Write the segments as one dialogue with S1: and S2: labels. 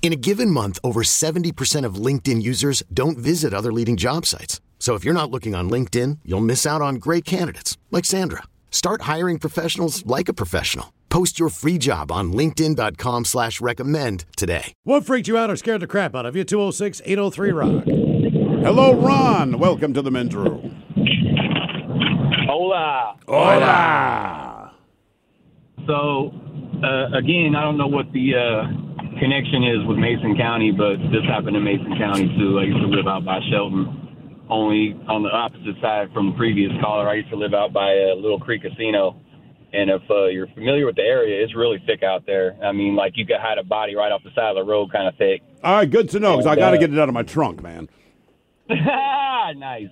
S1: In a given month, over 70% of LinkedIn users don't visit other leading job sites. So if you're not looking on LinkedIn, you'll miss out on great candidates like Sandra. Start hiring professionals like a professional. Post your free job on LinkedIn.com slash recommend today.
S2: What freaked you out or scared the crap out of you? 206 803 Rock. Hello, Ron. Welcome to the men's room.
S3: Hola.
S2: Hola.
S3: So, uh, again, I don't know what the uh, connection is with Mason County, but this happened in Mason County too. I used to live out by Shelton, only on the opposite side from the previous caller. I used to live out by a Little Creek Casino. And if uh, you're familiar with the area, it's really thick out there. I mean, like you could hide a body right off the side of the road, kind of thick.
S2: All right, good to know because I got to
S3: uh,
S2: get it out of my trunk, man.
S3: nice.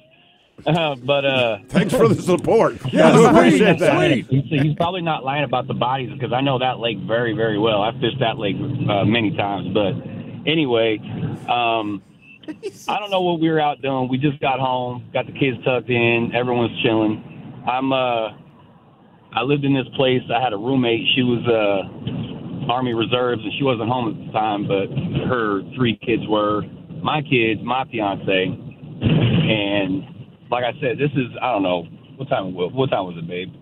S3: Uh, but uh,
S2: Thanks for the support. yeah, I appreciate that.
S3: He's, he's probably not lying about the bodies because I know that lake very, very well. I've fished that lake uh, many times. But anyway, um, I don't know what we were out doing. We just got home, got the kids tucked in, everyone's chilling. I'm uh, I lived in this place. I had a roommate. She was uh, Army Reserves, and she wasn't home at the time, but her three kids were. My kids, my fiance, and like I said, this is I don't know what time what what time was it, babe?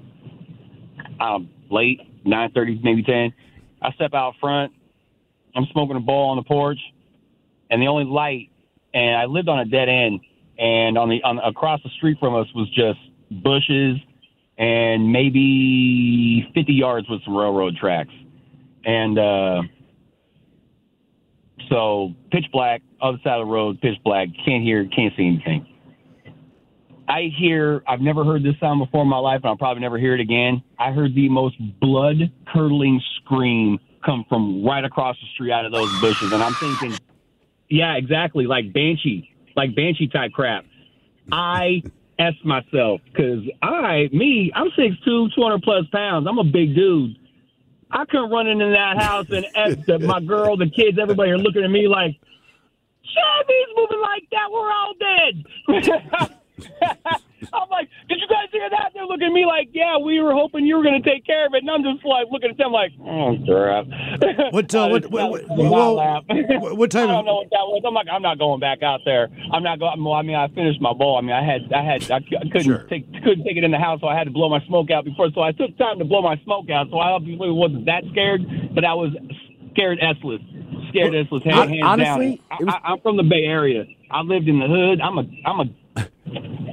S3: Um, late nine thirty, maybe ten. I step out front. I'm smoking a bowl on the porch, and the only light. And I lived on a dead end, and on the on across the street from us was just bushes, and maybe 50 yards with some railroad tracks, and uh, so pitch black, other side of the road, pitch black, can't hear, can't see anything. I hear, I've never heard this sound before in my life, and I'll probably never hear it again. I heard the most blood curdling scream come from right across the street out of those bushes. And I'm thinking, yeah, exactly, like Banshee, like Banshee type crap. I S myself because I, me, I'm 6'2, 200 plus pounds. I'm a big dude. I couldn't run into that house and F the, my girl, the kids, everybody are looking at me like, Chevy's moving like that. We're all dead. I'm like, did you guys hear that? They're looking at me like, yeah, we were hoping you were going to take care of it. And I'm just like looking at them like, oh, crap.
S2: What, uh, what, what, what, whoa, what, what
S3: I don't know what that was. I'm like, I'm not going back out there. I'm not going. Well, I mean, I finished my bowl. I mean, I had, I had, I, I couldn't
S2: Sure.
S3: take, couldn't take it in the house, so I had to blow my smoke out before. So I took time to blow my smoke out. So I obviously wasn't that scared, but I was scared s-less. Scared s-less. Hands,
S4: Hon-
S3: hands
S4: honestly,
S3: down.
S4: was-
S3: I, I, I'm from the Bay Area. I lived in the hood. I'm a, I'm a.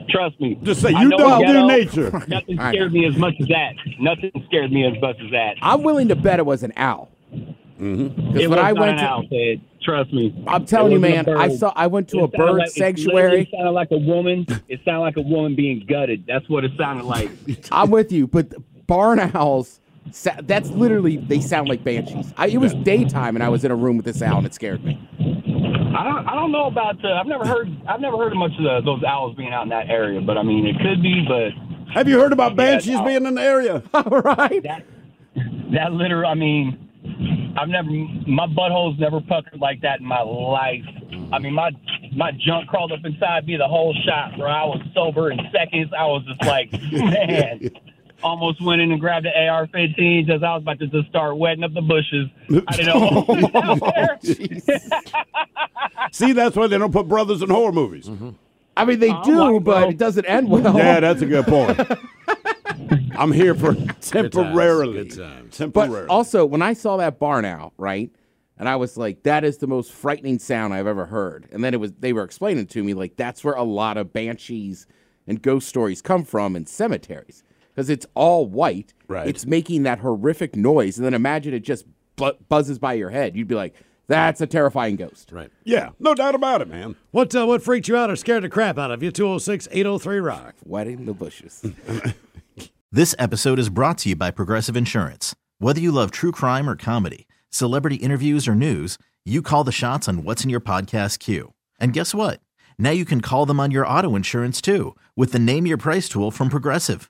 S3: Trust me.
S2: Just say, you
S3: know
S2: don't do nature.
S3: Nothing scared me as much as that. Nothing scared me as much as that.
S4: I'm willing to bet it was an owl.
S2: Mm-hmm.
S4: Because
S3: It
S4: when
S3: was
S4: I
S3: not
S4: went
S3: an
S4: to,
S3: owl, Ted. Trust me.
S4: I'm telling you, man, I saw. I went to
S3: It
S4: a bird
S3: like- it sounded like a woman. It sounded like a woman being gutted. That's what it sounded like.
S4: I'm with you, but barn owls. That's literally they sound like banshees. I, it was daytime, and I was in a room with this owl, and it scared me.
S3: I don't. I don't know about. Uh, I've never heard. I've never heard of much of the, those owls being out in that area. But I mean, it could be. But
S2: Have you heard about banshees
S3: no.
S2: being in the area?
S4: All right.
S3: that that literal. I mean, I've never. My butthole's never puckered like that in my life. I mean, my my junk crawled up inside me the whole shot. Where I was sober in seconds. I was just like, man. Almost went in and grabbed the AR-15 just I was about to just start wetting up the bushes. I didn't know what was out there.
S2: See, that's why they don't put brothers in horror movies. Mm-hmm.
S4: I mean, they
S3: Oh,
S4: do,
S3: my
S4: but
S3: God.
S4: it doesn't end well.
S2: Yeah, that's a good point. I'm here for temporarily.
S5: Good times.
S2: Temporarily.
S4: But also, when I saw that barn owl, right, and I was like, "That is the most frightening sound I've ever heard." And then it was they were explaining to me like that's where a lot of banshees and ghost stories come from in cemeteries. Because it's all white.
S2: Right.
S4: It's making that horrific noise, and then imagine it just bu- buzzes by your head. You'd be like, "That's a terrifying ghost."
S5: Right.
S2: Yeah, no doubt about it, man.
S5: What uh, what freaked you out or scared the crap out of you? 206 803 Rock.
S4: Wetting the bushes.
S6: This episode is brought to you by Progressive Insurance. Whether you love true crime or comedy, celebrity interviews or news, you call the shots on what's in your podcast queue. And guess what? Now you can call them on your auto insurance too with the Name Your Price tool from Progressive.